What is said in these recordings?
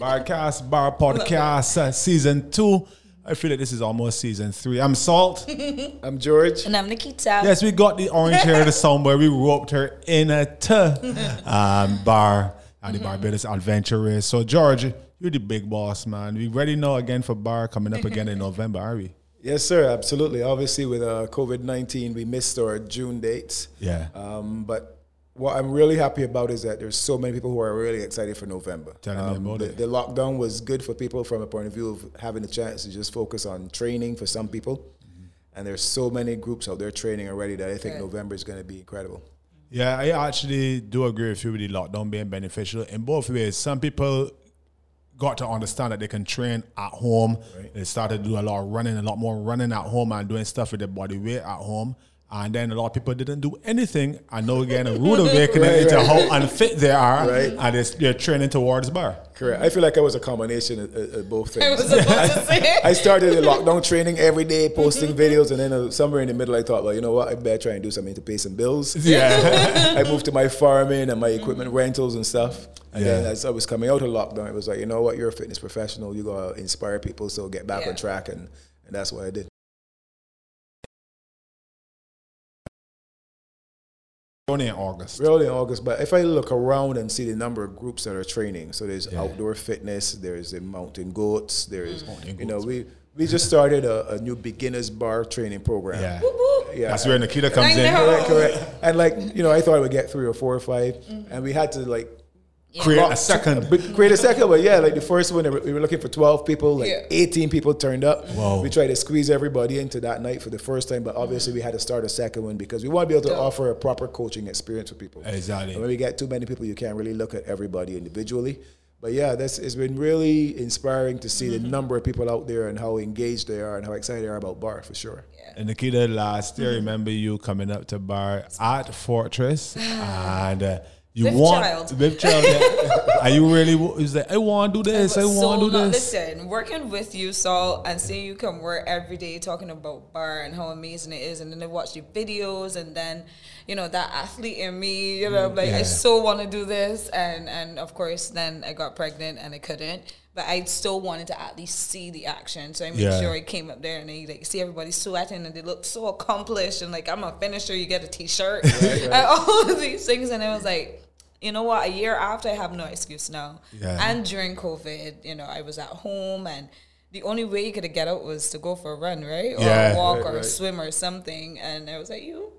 Barcast Bar Podcast uh, season two. I feel like this is almost season three. I'm Salt. I'm George. And I'm Nikita. yes, we got the orange hair the somewhere. We roped her in a t- um, bar at the Barbados Adventure Race. So George, you're the big boss, man. We ready now again for bar coming up again in November, are we? Yes, sir. Absolutely. Obviously, with uh, COVID nineteen, we missed our June dates. Yeah. Um, but what I'm really happy about is that there's so many people who are really excited for November. Tell me Um, about the, it. the lockdown was good for people from a point of view of having a chance to just focus on training for some people. Mm-hmm. And there's so many groups out there training already that I think Good. November is going to be incredible. Yeah, I actually do agree with you with the lockdown being beneficial in both ways. Some people got to understand that they can train at home. Right. They started to do a lot of running, a lot more running at home and doing stuff with their body weight at home. And then a lot of people didn't do anything. I know again a rude awakening Right, into right. how unfit they are, Right. and they're, they're training towards bar. Correct. I feel like I was a combination of, of of both I things. was about to say. I started the lockdown training every day, posting videos, and then uh, somewhere in the middle, I thought, well, you know what? I better try and do something to pay some bills. Yeah, I moved to my farming and my equipment rentals and stuff. And then Yeah. as I was coming out of lockdown, it was like, you know what? You're a fitness professional. You gotta inspire people, so get back Yeah. on track, and, and that's what I did. Only in August. We're only in August, but if I look around and see the number of groups that are training, so there's Yeah. outdoor fitness, there's the mountain goats, there's mm. Mountain you know we we just started a, a new beginners bar training program. Yeah, yeah. that's where Nikita comes in. correct, correct. And like you know, I thought I would get three or four or 5 and we had to like Create a second. But create a second one, yeah. Like the first one, we were looking for twelve people. Like Yeah. eighteen people turned up. Wow. We tried to squeeze everybody into that night for the first time, but obviously we had to start a second one because we want to be able to Dope. offer a proper coaching experience for people. Exactly. And when we get too many people, you can't really look at everybody individually. But yeah, that's it's been really inspiring to see the number of people out there and how engaged they are and how excited they are about bar for sure. And Nikita, last year, remember you coming up to bar at Fortress and uh, you With want child. with child, yeah. and you really was like, I want to do this, I want to do no, this. Listen, working with you, Saul, and seeing you come work every day talking about bar and how amazing it is, and then I watch your videos, and then you know that athlete in me, you know, like Yeah. I so want to do this, and and of course then I got pregnant and I couldn't. But I still wanted to at least see the action, so I made Yeah. sure I came up there and I like see everybody sweating and they look so accomplished and like I'm a finisher. You get a T-shirt and all of these things, and I was like, you know what? A year after, I have no excuse now. Yeah. And during COVID, you know, I was at home and the only way you could get out was to go for a run, right? Or Yeah. a walk Right, or a right. swim or something. And I was like, you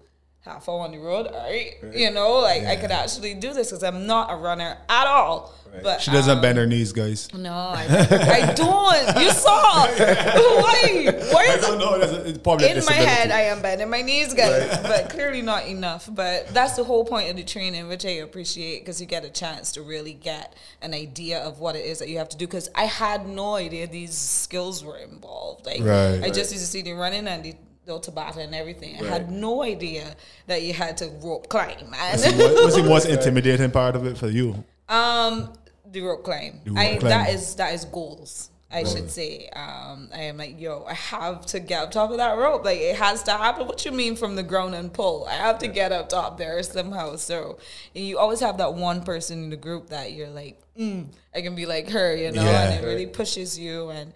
half hour on the road, all right? You know, like I could actually do this because I'm not a runner at all. But She doesn't um, bend her knees, guys. No, I, I don't. You saw. Why? Why I is don't know. That's it's probably a in my head, I am bending my knees, guys, but clearly not enough. But that's the whole point of the training, which I appreciate because you get a chance to really get an idea of what it is that you have to do. Because I had no idea these skills were involved. Like Right. I just used to see the running and the the Tabata and everything. I had no idea that you had to rope climb, man. What was the most intimidating part of it for you? Um, the rope climb. rope I climb. that is that is goals. I should say. Um, I am like, yo, I have to get up top of that rope. Like it has to happen. What you mean from the ground and pull? I have to get up top there somehow. So and you always have that one person in the group that you're like, mm, I can be like her, you know, Yeah. and it really pushes you. And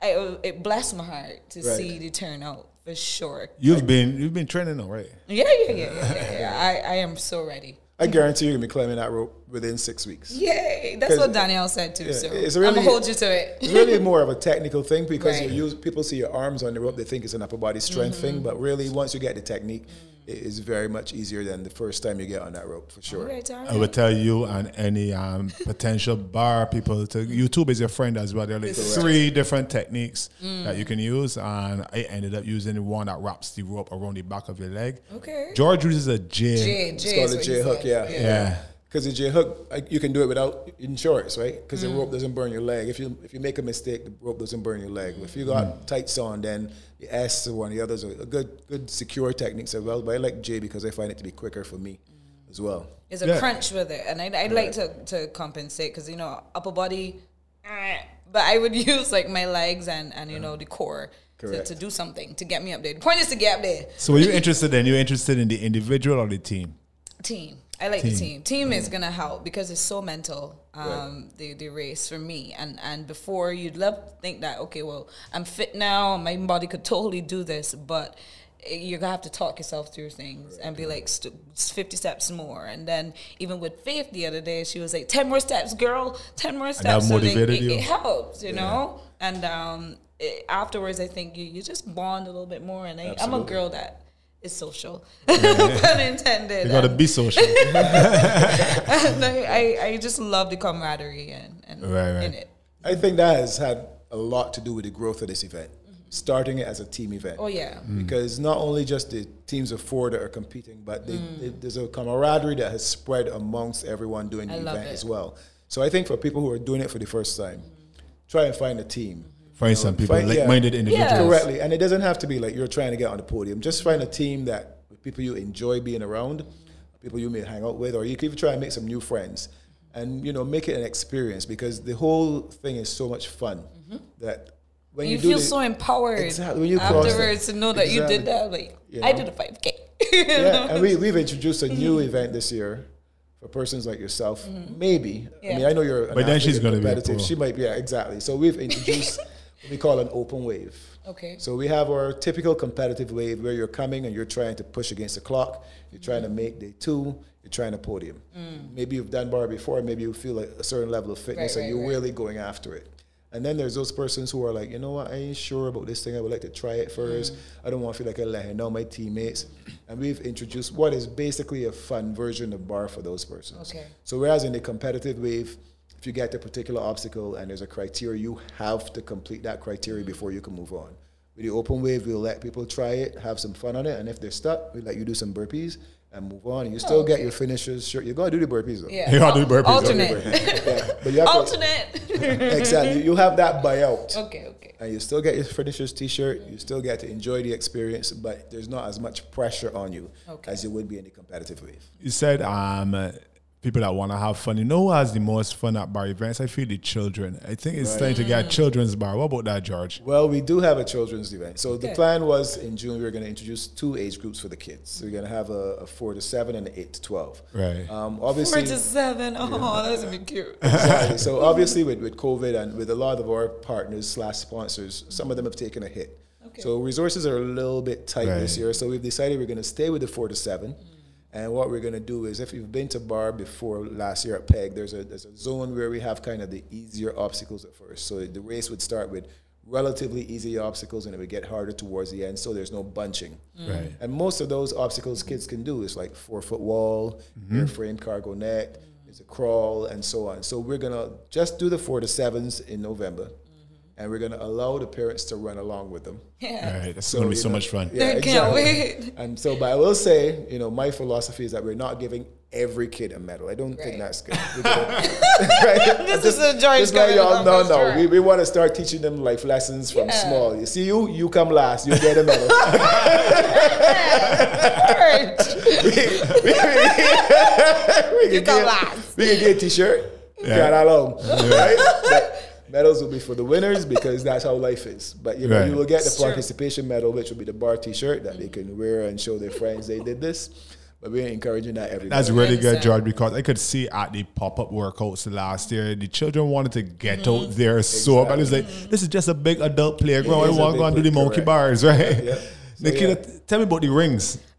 I, it blessed my heart to Right. see the turnout for sure. You've been you've been training, all right? Yeah, yeah, yeah, yeah, yeah. yeah. I, I am so ready. I guarantee you're gonna be climbing that rope within six weeks. Yay! That's what Danielle said too. Yeah, so it's I'm gonna hold you to it. It's really more of a technical thing because Right. you use people see your arms on the rope, they think it's an upper body strength thing, but really once you get the technique, it is very much easier than the first time you get on that rope for sure. All right, all I right. would tell you and any um, potential bar people to YouTube is your friend as well. There are like three different techniques that you can use, and I ended up using the one that wraps the rope around the back of your leg. Okay. George uses a J. J, It's called is a what J he hook, said. yeah. Yeah. Because the J hook, you can do it without insurance, right? Because Mm. the rope doesn't burn your leg. If you if you make a mistake, the rope doesn't burn your leg. If you got tights on, then the S or one of the others are a good good secure techniques as well. But I like J because I find it to be quicker for me as well. There's a Yeah. crunch with it, and I'd, I'd like to, to compensate because you know upper body, eh, but I would use like my legs and and you know the core to, to do something to get me up there. The point is to get up there. So, were you interested in? You're interested in the individual or the team? Team. I like Team. the team. Team is gonna help because it's so mental. um, the the race for me. And and before you'd love to think that okay, well I'm fit now, my body could totally do this, but you're gonna have to talk yourself through things and be like st- 50 steps more and then even with faith the other day she was like 10 more steps girl 10 more steps so it, you? it helps you know and um it, afterwards i think you, you just bond a little bit more and I, i'm a girl that is social pun intended You gotta be social. and I, I, I just love the camaraderie and, and Right, right. in it I think that has had a lot to do with the growth of this event, mm-hmm. starting it as a team event. oh yeah Mm. Because not only just the teams of four that are competing, but they, mm. they- there's a camaraderie that has spread amongst everyone doing the I event as well. So I think for people who are doing it for the first time, mm-hmm. try and find a team. Find some people, find- like-minded individuals. Yeah. Correctly. And it doesn't have to be like you're trying to get on the podium. Just find a team that with people you enjoy being around, people you may hang out with, or you can even try and make some new friends. And you know, make it an experience because the whole thing is so much fun that when you, you do feel the- so empowered Exactly, when you cross that- afterwards to know that you did that like You i did a 5k yeah, and we, we've introduced a new event this year for persons like yourself. Maybe. I Mm-hmm. Yeah. mean, I know you're. An But then she's gonna be a pro. She might be. Yeah, exactly. So we've introduced what we call an open wave. okay So we have our typical competitive wave where you're coming and you're trying to push against the clock. You're trying to make day two. You're trying to podium. Mm. Maybe you've done bar before. Maybe you feel like a certain level of fitness Right, and right, you're right. really going after it. And then there's those persons who are like, you know what, I ain't sure about this thing. I would like to try it first. Mm. I don't want to feel like I let know my teammates. And we've introduced what is basically a fun version of bar for those persons. Okay. So whereas in the competitive wave, if you get a particular obstacle and there's a criteria, you have to complete that criteria before you can move on. With the open wave, we'll let people try it, have some fun on it, and if they're stuck, we let you do some burpees and move on. You still get your finishers. Sure, you're gonna do the burpees though. yeah You gotta do burpees, alternate Yeah, but you have to, alternate exactly. You have that buyout, okay okay and you still get your finishers T-shirt. You still get to enjoy the experience, but there's not as much pressure on you Okay. as you would be in the competitive wave. You said um, uh, people that want to have fun. You know who has the most fun at bar events? I feel the children. I think it's time to get children's bar. What about that, George? Well, we do have a children's event. So the plan was in June we were going to introduce two age groups for the kids. So we're going to have a, a four to seven and an eight to twelve. Right. Um, obviously, four to seven. Oh, that's gonna be cute. exactly. So obviously, with, with COVID and with a lot of our partners slash sponsors, some of them have taken a hit. Okay. So resources are a little bit tight this year. So we've decided we're going to stay with the four to seven. And what we're going to do is, if you've been to bar before last year at PEG, there's a there's a zone where we have kind of the easier obstacles at first. So the race would start with relatively easy obstacles, and it would get harder towards the end. So there's no bunching. Mm. Right. And most of those obstacles kids can do is like four foot wall, mm-hmm. airframe cargo net, mm. it's a crawl, and so on. So we're gonna just do the four to sevens in November, and we're gonna allow the parents to run along with them. Yeah. Right. That's So, going to be so know, much fun. Yeah, I can't wait. And so, but I will say, you know, my philosophy is that we're not giving every kid a medal. I don't think that's good. We're gonna- right? This Just- is a George just let y'all up know, for no, sure. we, we want to start teaching them life lessons from Yeah. small. You see, you you come last, you get a medal. Alright. we You can come get- last. We can get a t-shirt. Yeah. Yeah. along, right? But medals will be for the winners because that's how life is. But you know, Right. you will get the It's true. participation medal, which will be the bar t-shirt that they can wear and show their friends they did this. But we're encouraging that every That's really good, George, because I could see at the pop up workouts last year, the children wanted to get out mm-hmm. there so bad. It's like, this is just a big adult playground. It I want to go and do the play- monkey correct. bars, right? Yeah. So, Nikita, yeah. tell me about the rings.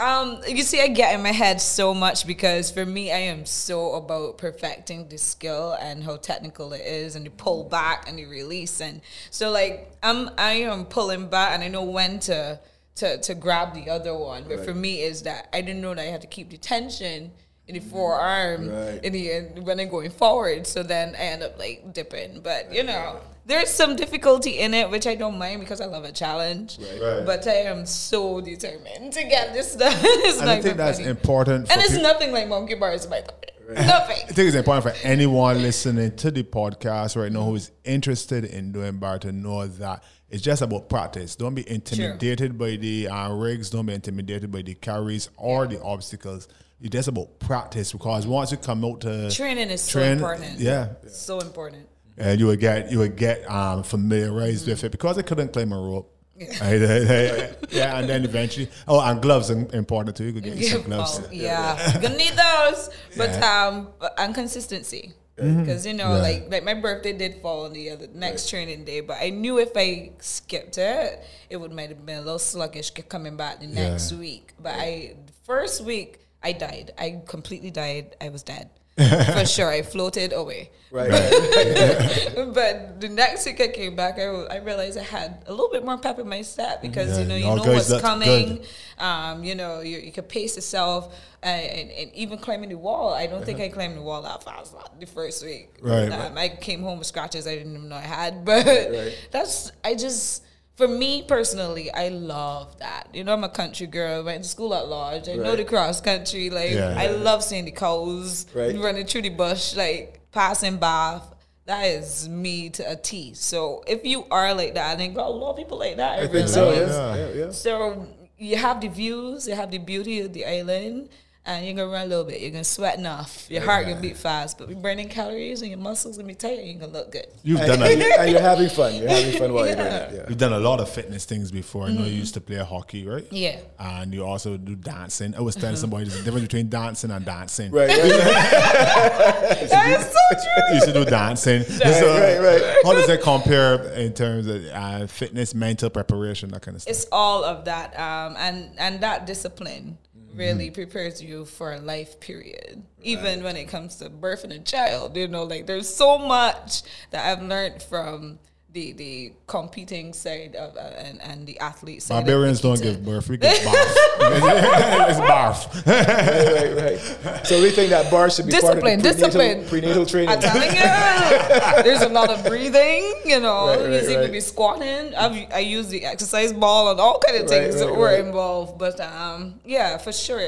Um, you see, I get in my head so much because for me, I am so about perfecting the skill and how technical it is, and the pull back and the release, and so like I'm I am pulling back, and I know when to to to grab the other one. But for me, is that I didn't know that I had to keep the tension the forearm Right. in the end when I'm going forward. So then I end up like dipping, but you know. There's some difficulty in it, which I don't mind because I love a challenge. Right. But I am so determined to get this done. it's And not I think that's funny. important. And it's peop- nothing like monkey bars, by the way. Nothing. I think it's important for anyone listening to the podcast right now who is interested in doing bar to know that it's just about practice. Don't be intimidated by the uh, rigs. Don't be intimidated by the carries or the obstacles. It's just about practice because once you come out to Training is so train, important. yeah, So important. and you would get you would get um, familiarized with it because I couldn't climb a rope. Right, right, right. Yeah, and then eventually, oh, and gloves are important too. You could get some gloves. yeah. You're gonna need those, but um, and consistency. Because you know, Right. like like my birthday did fall on the other next training day, but I knew if I skipped it, it would might have been a little sluggish coming back the next Yeah. week. But I first week I died. I completely died. I was dead for sure. I floated away. Right. right. but the next week I came back, I, I realized I had a little bit more pep in my step because Yeah, you know you know good, what's coming. Um, you know you, you can pace yourself, uh, and, and even climbing the wall. I don't think I climbed the wall that fast the first week. Right, Um, I came home with scratches I didn't even know I had, but right. that's I just. For me personally, I love that. You know, I'm a country girl. Went to school at large. I know the cross country. Like, Yeah. I love seeing the cows Right. running through the bush, like passing Bath. That is me to a T. So if you are like that, I think a lot of people like that. I in think real so. Yeah. Yeah. yeah. So you have the views, you have the beauty of the island, and you're gonna run a little bit. You're gonna sweat enough. Your heart gonna beat fast, but you're burning calories and your muscles gonna be tight, and you're gonna look good. You've And, done and a, you- and you're having fun. You're having fun while you're doing Yeah. it. Yeah. you've done a lot of fitness things before. I know you used to play hockey, right? Yeah. And you also do dancing. I was telling somebody there's a difference between dancing and dancing. Right. Right. right. That is so true. You used to do dancing. So, right, right. How does it compare in terms of uh, fitness, mental preparation, that kind of stuff? It's all of that, um, and and that discipline Mm-hmm. really prepares you for a life period. Even when it comes to birthing a child, you know, like there's so much that I've learned from the the competing side of uh, and and the athlete side. Barbarians don't give birth. We give barf. it's barf. right, right. So we think that bar should be Discipline, part of the prenatal, discipline. prenatal training. I'm telling you, there's a lot of breathing. You know, Right, right, you see me right. be squatting. I've, I use the exercise ball and all kind of things right, that were right. involved. But um, yeah, for sure,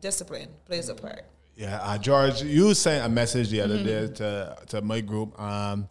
discipline plays a part. Yeah, uh, George, you sent a message the other day Mm-hmm. to, to my group um,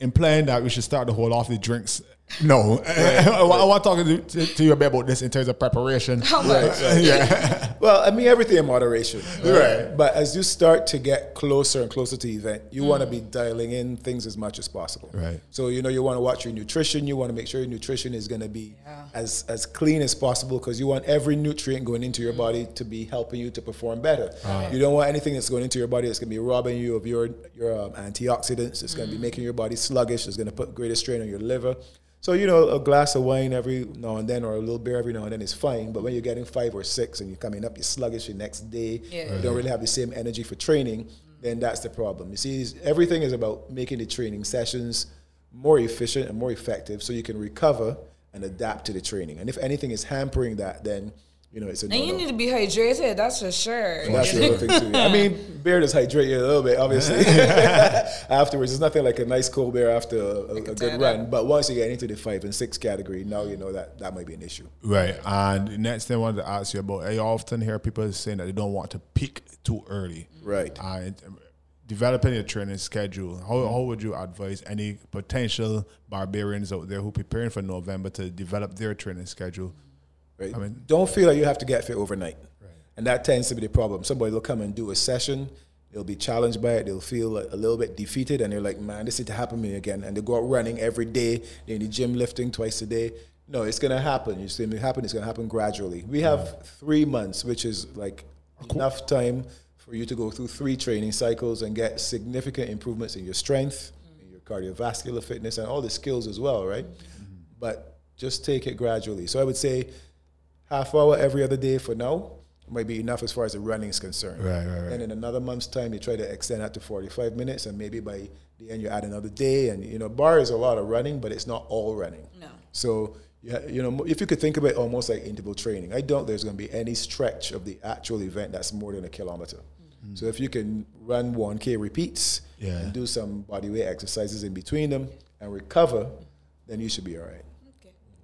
implying that we should start to hold off the drinks. No, I, want to talk to, to, to you a bit about this in terms of preparation. How much? yeah, Well, I mean, everything in moderation. Right. But as you start to get closer and closer to the event, you want to Mm. be dialing in things as much as possible. Right. So, you know, you want to watch your nutrition. You want to make sure your nutrition is going to be Yeah. as, as clean as possible because you want every nutrient going into your body to be helping you to perform better. You don't want anything that's going into your body that's going to be robbing you of your, your um, antioxidants. It's going to be making your body sluggish. It's going to put greater strain on your liver. So, you know, a glass of wine every now and then or a little beer every now and then is fine. But when you're getting five or six and you're coming up, you're sluggish the next day, Yeah. you don't really have the same energy for training, then that's the problem. You see, everything is about making the training sessions more efficient and more effective so you can recover and adapt to the training. And if anything is hampering that, then, you know, it's a And you no-no. need to be hydrated. That's for sure. That's the other thing too. I mean, beer does hydrate you a little bit, obviously. Afterwards, it's nothing like a nice cold beer after a, a, a good run. But once you get into the five and six category, now you know that that might be an issue. right. And next thing I wanted to ask you about, I often hear people saying that they don't want to peak too early. Right. And um, developing a training schedule, how, how would you advise any potential barbarians out there who preparing for November to develop their training schedule? Right. I mean- don't feel like you have to get fit overnight. And that tends to be the problem. Somebody will come and do a session, they'll be challenged by it, they'll feel a, little bit defeated, and they're like, man, this is to happen to me again. And they go out running every day, they're in the gym lifting twice a day. No, it's gonna happen. It's gonna happen, it's gonna happen gradually. We have three months, which is like enough time for you to go through three training cycles and get significant improvements in your strength, in your cardiovascular fitness, and all the skills as well, right? But just take it gradually. So I would say half hour every other day for now might be enough as far as the running is concerned. Right, right, right. And in another month's time, you try to extend that to 45 minutes, and maybe by the end you add another day. And you know, bar is a lot of running, but it's not all running. No. So yeah, you know, if you could think of it almost like interval training, I don't. There's going to be any stretch of the actual event that's more than a kilometer. Mm-hmm. So if you can run 1K repeats Yeah. and do some bodyweight exercises in between them and recover, then you should be all right.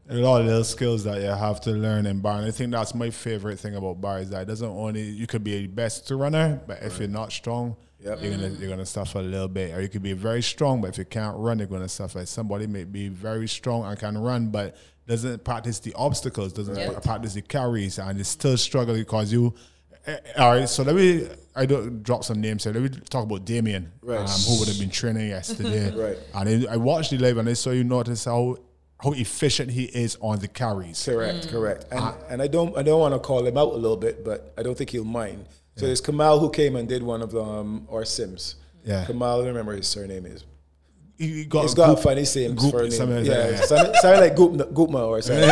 A lot of little skills that you have to learn in bar. And I think that's my favorite thing about bar is that it doesn't only you could be a best runner, but if you're not strong, Yep. you're gonna you're gonna suffer a little bit. Or you could be very strong, but if you can't run, you're gonna suffer. Somebody may be very strong and can run, but doesn't practice the obstacles, doesn't Right. practice the carries, and is still struggling because you. eh, All right, so let me. I don't drop some names here. Let me talk about Damien, Right. um, who would have been training yesterday. Right. And I, I watched the live, and I saw you notice how how efficient he is on the carries. Correct, mm. correct. And ah. and I don't I don't want to call him out a little bit, but I don't think he'll mind. So there's Kamal who came and did one of the um, our Sims. Yeah. Kamal, I remember his surname is. He got, He's got group- a funny same group- surname. something like yeah, yeah. sound, sound like Goopma, Goopma or something.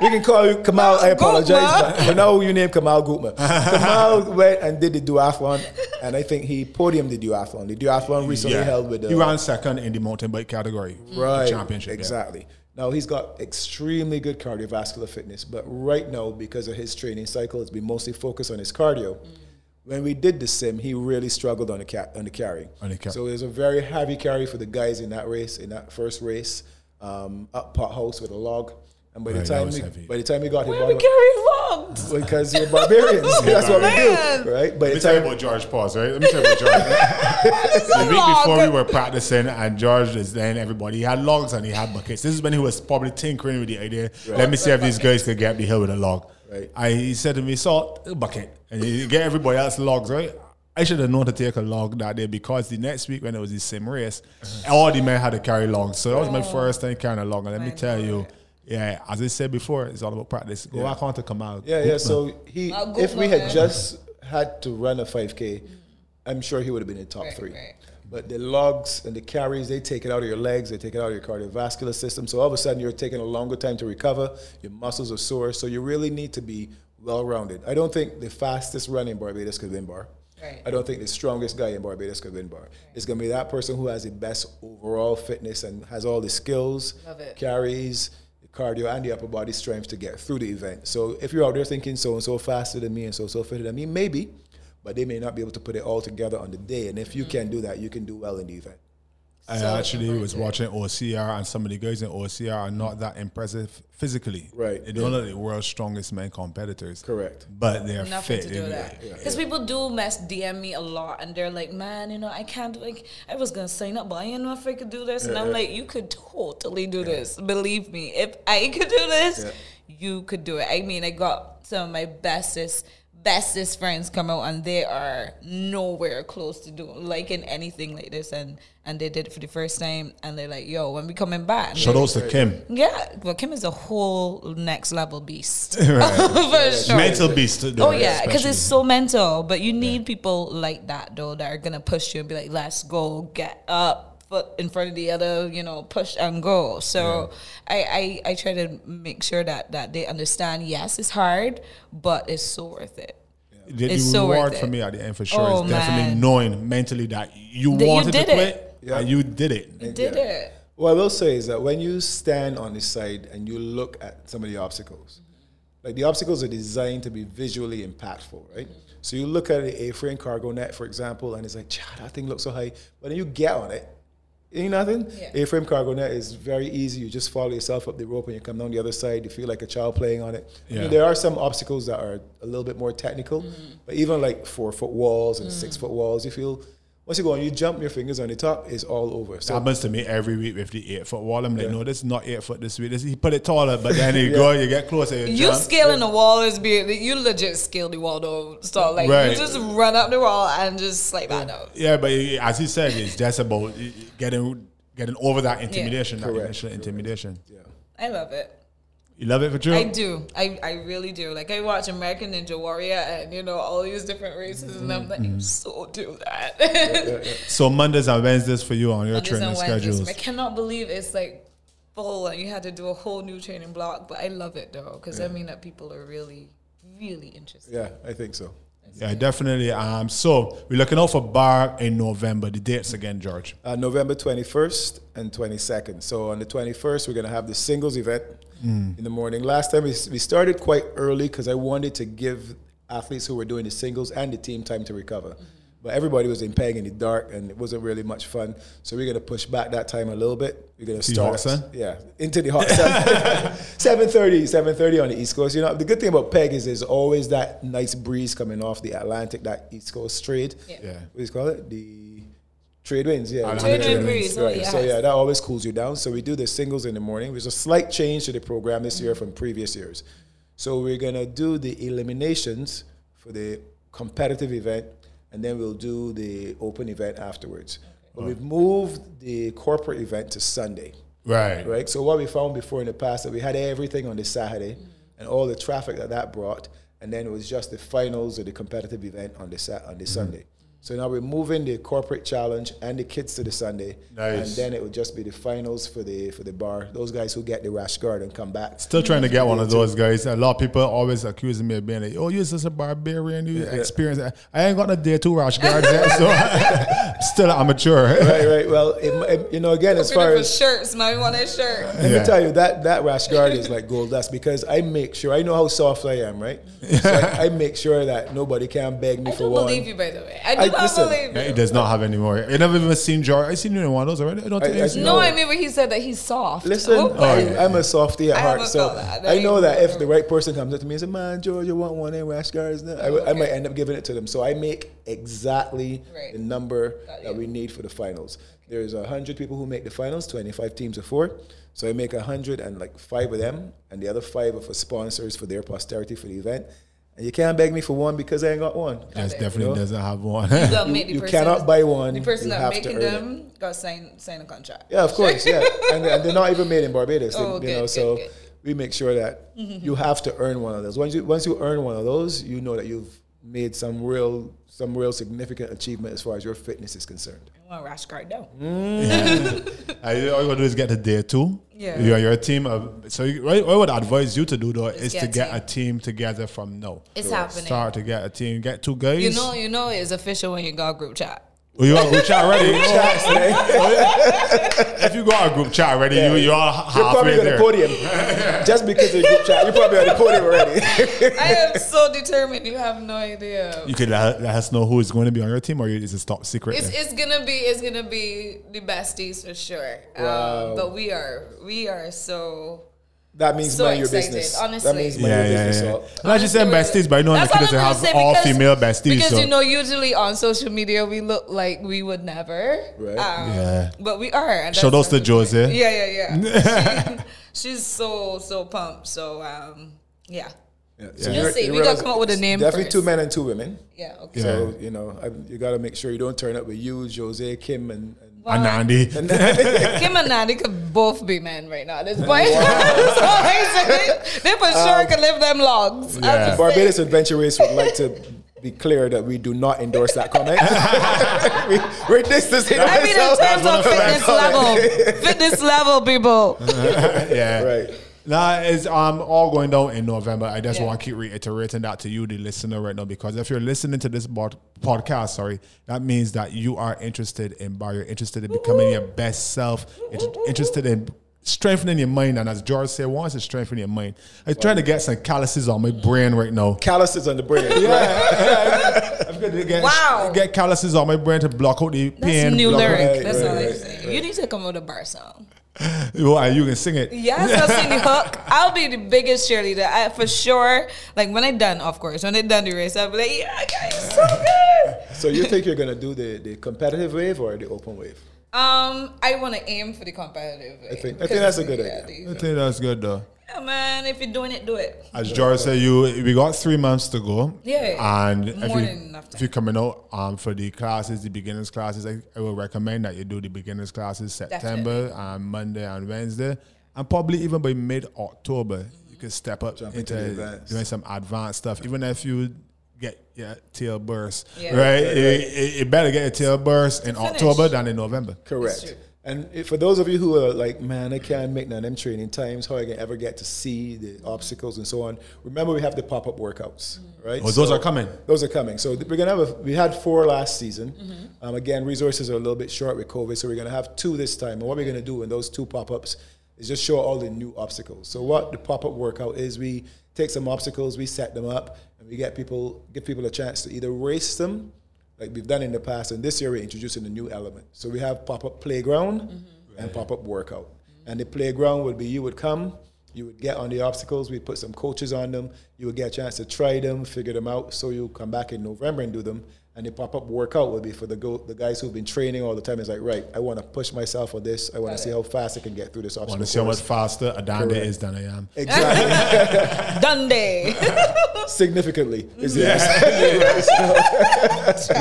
we can call you Kamal. I apologize, Goopma. but now you name Kamal Goopma. Kamal went and did the duathlon, and I think he podiumed the duathlon. The duathlon recently Yeah. held with the he uh, ran second in the mountain bike category, right championship. yeah. Now he's got extremely good cardiovascular fitness, but right now because of his training cycle, it's been mostly focused on his cardio. When we did the sim, he really struggled on the on the carry. On the ca- so it was a very heavy carry for the guys in that race, in that first race, um, up pot house with a log. And by the Right, that time we, heavy. by the time we got him, we bottom- carry logs? Because you're barbarians. That's what we man. do, right? But Let me tell you about George Pause, right? Let me tell you about George. the week log. before we were practicing, and George is then everybody. He had logs and he had buckets. This is when he was probably tinkering with the idea. Let me see if these guys could get up the hill with a log. Right. I, he said to me, "Salt a bucket," and he get everybody else logs, right? I should have known to take a log that day because the next week when it was the same race, uh-huh. all the men had to carry logs. So that was my first time carrying a log. And let me My tell you, God. Yeah, as I said before, it's all about practice. Go back on to come out. Yeah, yeah. So he, I'll if we had it. just had to run a 5K, I'm sure he would have been in the top Right, three. right. But the logs and the carries, they take it out of your legs, they take it out of your cardiovascular system. So all of a sudden, you're taking a longer time to recover. Your muscles are sore. So you really need to be well rounded. I don't think the fastest runner in Barbados could win bar. Right. I don't think the strongest guy in Barbados could win bar. It's going to be that person who has the best overall fitness and has all the skills, Love it. carries, the cardio, and the upper body strength to get through the event. So if you're out there thinking so and so faster than me and so so fitter than me, maybe, but they may not be able to put it all together on the day. And if you mm. can do that, you can do well in the event. I So actually was impressive. watching OCR, and some of the guys in OCR are not that impressive physically. Right, They don't are the world's strongest men competitors. Correct. But they're Nothing fit. to do with They- that. Because people do mess DM me a lot, and they're like, "Man, you know, I can't. Like, I was gonna sign up, but I didn't know if I could do this." And I'm like, "You could totally do this. Believe me. If I could do this, Yeah. you could do it." I mean, I got some of my bestest, bestest friends come out, and they are nowhere close to doing liking anything like this, and and they did it for the first time, and they're like, "Yo, when we coming back?" Shout out to Kim. Yeah, well, Kim is a whole next level beast. Right. For sure. Mental beast. though, Oh yeah, because it's so mental. But you need people like that though that are gonna push you and be like, "Let's go, get up, foot in front of the other, you know, push and go." So I, I I try to make sure that that they understand. Yes, it's hard, but it's so worth it. The, It's the so worth reward it. for me at the end for sure Oh, is definitely man. knowing mentally that you That you wanted to quit it. Yeah. and you did it. You did Yeah. it. What I will say is that when you stand on the side and you look at some of the obstacles, like the obstacles are designed to be visually impactful, right? So you look at the A-frame cargo net, for example, and it's like, "Chah, that thing looks so high. But then you get on it, ain't nothing. Yeah. A-frame cargo net is very easy. You just follow yourself up the rope and you come down the other side. You feel like a child playing on it. I mean, there are some obstacles that are a little bit more technical, mm-hmm. but even like four foot walls and mm. six foot walls, you feel once you go and you jump your fingers on the top, it's all over. It So happens to me every week with the eight foot wall. I'm like, no, this is not eight foot this week. This, he put it taller, but then you go, you get closer, you, You jump. scaling the wall is being you legit scale the wall though. So like Right. you just run up the wall and just slide back down. Yeah, but as he said, it's just about getting getting over that intimidation, that Correct, initial intimidation. yeah. I love it. You love it for true? I do. I, I really do. Like I watch American Ninja Warrior and you know all these different races and I'm like, Mm-hmm. so do that. So Mondays and Wednesdays for you on your Mondays training schedules. I cannot believe it's like full and you had to do a whole new training block. But I love it though because I mean that people are really, really interested. Yeah, I think so. Yeah, definitely. Um, so we're looking out for bar in November. The dates again, George. Uh, November 21st and 22nd. So on the 21st, we're going to have the singles event in the morning. Last time we, we started quite early because I wanted to give athletes who were doing the singles and the team time to recover. But everybody was in Peg in the dark and it wasn't really much fun. So we're going to push back that time a little bit. We're going to start. hot sun? Yeah, into the hot sun. 7.30, 7.30 on the East Coast. You know, the good thing about Peg is there's always that nice breeze coming off the Atlantic, that East Coast trade. Yeah. Yeah. What do you call it? The trade winds, yeah. Trade the wind winds, breeze, oh, right. So yeah, that always cools you down. So we do the singles in the morning. There's a slight change to the program this year from previous years. So we're gonna do the eliminations for the competitive event, and then we'll do the open event afterwards. But we've moved the corporate event to Sunday. Right. right? So what we found before in the past that we had everything on the Saturday mm-hmm. and all the traffic that that brought, and then it was just the finals or the competitive event on the on the mm-hmm. Sunday. So now we're moving the corporate challenge and the kids to the Sunday, and then it would just be the finals for the for the bar. Those guys who get the rash guard and come back. Still trying to get one of those guys. A lot of people always accusing me of being like, "Oh, you're just a barbarian. You experience." I ain't got no day two rash guards yet, so still amateur. Right, right. Well, it, it- you know, again, as far as shirts, man, we want a shirt. Let Yeah. me tell you that that rash guard is like gold dust because I make sure I know how soft I am, right? So I, I make sure that nobody can beg me I for don't one. believe you, by the way. I do I- not listen, believe Yeah, you. he does not have any more. I never even seen George. I seen you in one of those already. I don't think I- I I've seen. No, I mean when he said that he's soft. Listen, Oh, I, oh, yeah. I'm a softie at I heart, so that. I know that if the right person comes up to me and says, "Man, George, you want one in rash guards?" No, I, I might end up giving it to them. So I make exactly Right. the number Got that we need for the finals. There's hundred people who make the finals, 25 teams of four. So I make hundred and like five of them, and the other five are for sponsors for their posterity for the event. And you can't beg me for one because I ain't got one. Just it. definitely You know? doesn't have one. You You, make the you person, cannot buy one. the person you that making earn it. them got sign sign a contract. Yeah, of course, yeah, and, and they're not even made in Barbados. Oh, you good, know, good, so good. we make sure that mm-hmm. you have to earn one of those. Once you once you earn one of those, you know that you've made some real some real significant achievement as far as your fitness is concerned. I want a rash guard though. Mm. all you gotta do is get to day two. Yeah. You are your team. Of, so you, what I would advise you to do though is get to a get team. a team together from now. It's happening. Start to get a team. Get two guys. You know, you know, it's official when you got group chat. Oh, you got a group chat already. Chats, right? if you got a group chat already, you you are You're probably halfway on the there. podium. Just because of the group chat, you're probably on the podium already. I am so determined. You have no idea. You could let, let us know who is going to be on your team, or is it top secret? It's, it's gonna be it's gonna be the besties for sure. Wow. Um, but we are we are so that means So mind your excited, business. honestly. That means mind yeah, your yeah, business. yeah. So, Not just saying Honestly, besties, but I know That's the what kids have all because- female besties. Because so. you know, usually on social media we look like we would never. Right. Um, Yeah. But we are. and Show that's those to what- Jose. Yeah, yeah, yeah. She- she's so so pumped. So um, yeah, yeah. You'll you're- see. We gotta come up with a name Definitely first. two men and two women. yeah. Okay. Yeah. So you know, I, you got to make sure you don't turn up with you, Jose, Kim, and. And And Andy. Kim and Nandi could both be men right now. at This point, That's all they for sure um, can live them logs. Yeah. Barbados saying. Adventure Race would like to be clear that we do not endorse that comment. we, we're distancing I mean, in terms of fitness level, fitness level, people. yeah. Right. Nah, it's um all going down in November. I just Yeah. want to keep reiterating that to you, the listener, right now, because if you're listening to this bod- podcast, sorry, that means that you are interested in bar, you're interested in becoming your best self, int- interested in strengthening your mind, and as George said, once it's strengthening your mind. I'm trying to get some calluses on my brain right now. Calluses on the brain. Yeah. I'm gonna get, Wow. get calluses on my brain to block out the That's pain. new block out- lyric. Right, That's right, all I'm right, saying. You need to come with a bar song. Why, you can sing it. Yes, I'll sing the hook. I'll be the biggest cheerleader I, for sure. Like when I done, of course, when I done the race, I'll be like, yeah, guys, so good. So you think you're gonna do the, the competitive wave or the open wave? Um, I want to aim for the competitive. I think- I think that's a good idea. I think that's good though. Yeah, man. If you're doing it, do it. As George said, you we got three months to go. Yeah, and if you than enough time. if you're coming out um for the classes, the beginners classes, I, I will recommend that you do the beginners classes September and Monday and Wednesday, and probably even by mid October you can step up Jump into, into doing some advanced stuff. Even if you get your tail burst, Yeah. right? You, you- you better get your tail burst in finish. October than in November. Correct. True. And if- for those of you who are like, man, I can't make none of them training times, how I can ever get to see the obstacles and so on. Remember, we have the pop up workouts, right? Oh, those are coming. Those are coming. So we're gonna have a. We had four last season. Mm-hmm. Um, again, resources are a little bit short with COVID, so we're gonna have two this time. And what we're gonna do in those two pop ups is just show all the new obstacles. So what the pop up workout is, we take some obstacles, we set them up, and we get people give people a chance to either race them, like we've done in the past. And this year we're introducing a new element. So we have pop up playground mm-hmm. and pop up workout. And the playground would be you would come. You would get on the obstacles. We put some coaches on them. You would get a chance to try them, figure them out. So you come back in November and do them. And the pop up workout will be for the go, the guys who've been training all the time. It's like, right, I want to push myself on this. I want to see how fast I can get through this I obstacle. want to see how much course. faster Adanda Correct. is than I am. Exactly. Dundee. Significantly. Is now,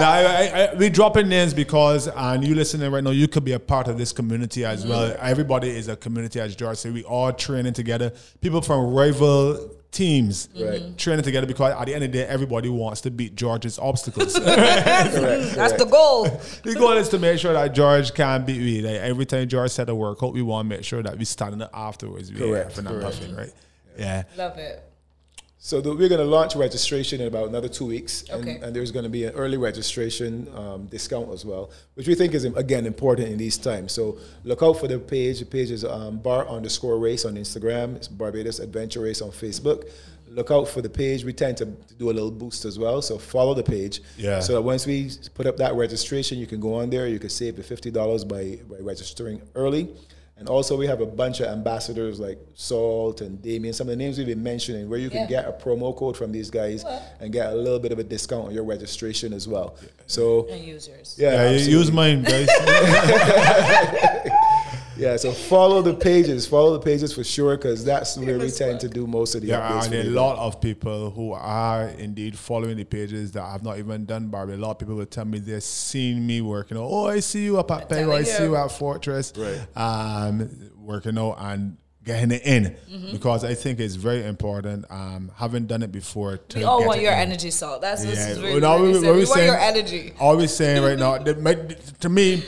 I, I, I, we dropping names because, uh, and you listening right now, you could be a part of this community as well. Mm-hmm. Everybody is a community, as George said. We all training together. People from rival teams Right. Mm-hmm. training together because at the end of the day, everybody wants to beat George's obstacles. Correct. That's the goal. the goal is to make sure that George can beat me. Like every time George said a workout, we want to make sure that we standing up afterwards. We Correct, ain't correct. nothing, right? Yeah. Love it. So the, we're going to launch registration in about another two weeks, and, Okay. and there's going to be an early registration um, discount as well, which we think is again important in these times. So look out for the page. The page is um, bar underscore race on Instagram. It's Barbados Adventure Race on Facebook. Look out for the page. We tend to, to do a little boost as well, so follow the page. Yeah. So that once we put up that registration, you can go on there. You can save the fifty dollars by by registering early. And also, we have a bunch of ambassadors like Salt and Damien, some of the names we've been mentioning, where you can Yeah. get a promo code from these guys Well. and get a little bit of a discount on your registration as well. So, And users. yeah, Yeah, use mine, guys. yeah. So follow the pages, follow the pages for sure, because that's where we us tend one. to do most of the There updates. are a the lot of people who are indeed following the pages that have not even done Barbie. A lot of people will tell me they've seen me working out. Oh, I see you up at Peg, or I see you. you at Fortress. Right. Um, working out and getting it in Mm-hmm. because I think it's very important. Um, having done it before, to We all get want your in. energy, salt. That's this Yeah, is well, really, now really we- what we we want saying- your energy. Always saying right now, that my, to me,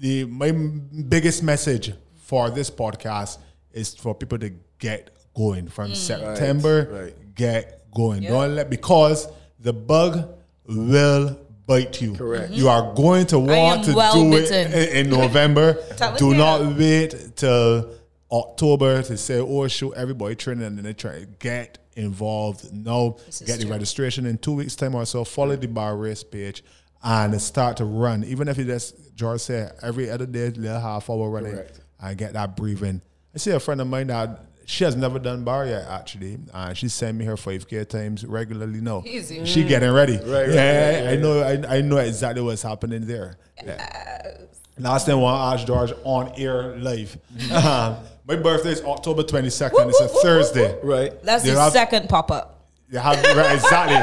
the my biggest message for this podcast is for people to get going from mm. September. right. Get going. Yeah. Don't let because the bug will bite you. Correct. You are going to want to well do bitten. it in, in November. Do you. not wait till October to say, "Oh, shoot, everybody training," and then they try get involved. No, This is get the true. registration in two weeks' time or so. Follow mm. the bar race page and start to run. Even if you just George said every other day, little half hour running, Correct. and get that breathing. I see a friend of mine that she has never done bar yet, actually, and she send me her five k times regularly now. Easy. She getting ready. right, yeah, right, I know. I, I know exactly what's happening there. Yeah. Last time I want to ask George on air live. Um, my birthday is October twenty second. It's a Thursday. Right. That's the second pop up. You have right, exactly.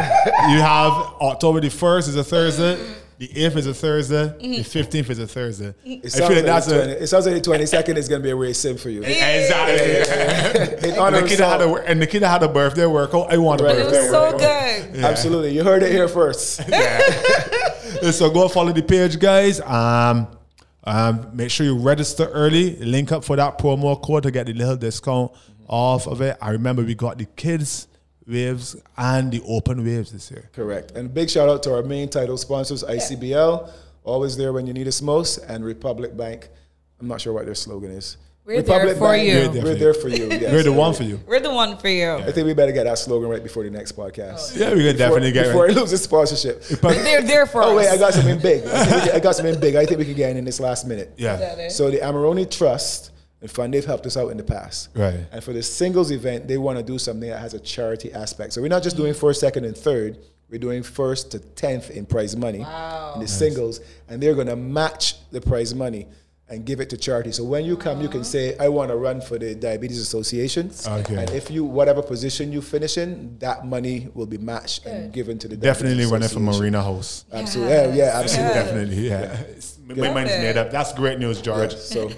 you have October the first is a Thursday. The eighth is a Thursday. The fifteenth is a Thursday. It I sounds, feel like like that's the 20, a it sounds like the 22nd is going to be a race sim for you. exactly. In honor of Nikita had a and Nikita had a birthday workout. I want a Right, It was so workout. good. Absolutely. You heard it here first. so go follow the page, guys. Um, um, make sure you register early. Link up for that promo code to get the little discount off of it. I remember we got the kids waves and the open waves this year. Correct. And big shout out to our main title sponsors, ICBL, always there when you need us most, and Republic Bank. I'm not sure what their slogan is. We're there for you. We're there We're for there for you. Yes. We're the one for you. We're the one for you. I think we better get that slogan right before the next podcast. Yeah, we can definitely get it. before right. it loses sponsorship. They're there for Oh us. wait, I got something big. I, think I got something big. I think we can get in in this last minute. Yeah. So the Amarone Trust and Fund, they've helped us out in the past. Right. And for the singles event, they want to do something that has a charity aspect. So we're not just doing first, second, and third. We're doing first to tenth in prize money in the singles, and they're going to match the prize money and give it to charity. So when you come, you can say, "I want to run for the Diabetes Association," Okay. and if you whatever position you finish in, that money will be matched and given to the Definitely Diabetes running from Association. Marina House. Absolutely, yeah, yeah, absolutely. Definitely, yeah. It's- My mind's it. made up. That's great news, George. So,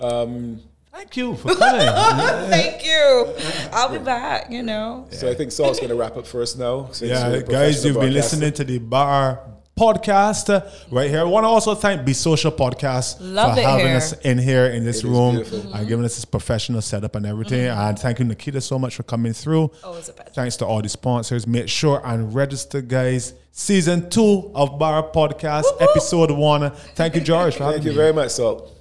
um, Thank you for coming. Thank you. I'll be back, you know. so I think Salt's going to wrap up for us now. since yeah, guys, you've been listening to the Bar podcast right here. I want to also thank Be Social Podcast Love for having here. us in here in this It is room beautiful. and giving us this professional setup and everything. And thank you, Nikita, so much for coming through. Always a pleasure. Thanks to all the sponsors. Make sure and register, guys. Season two of Bar Podcast, episode one. Thank you, George, for having Thank you me. very much, Salt.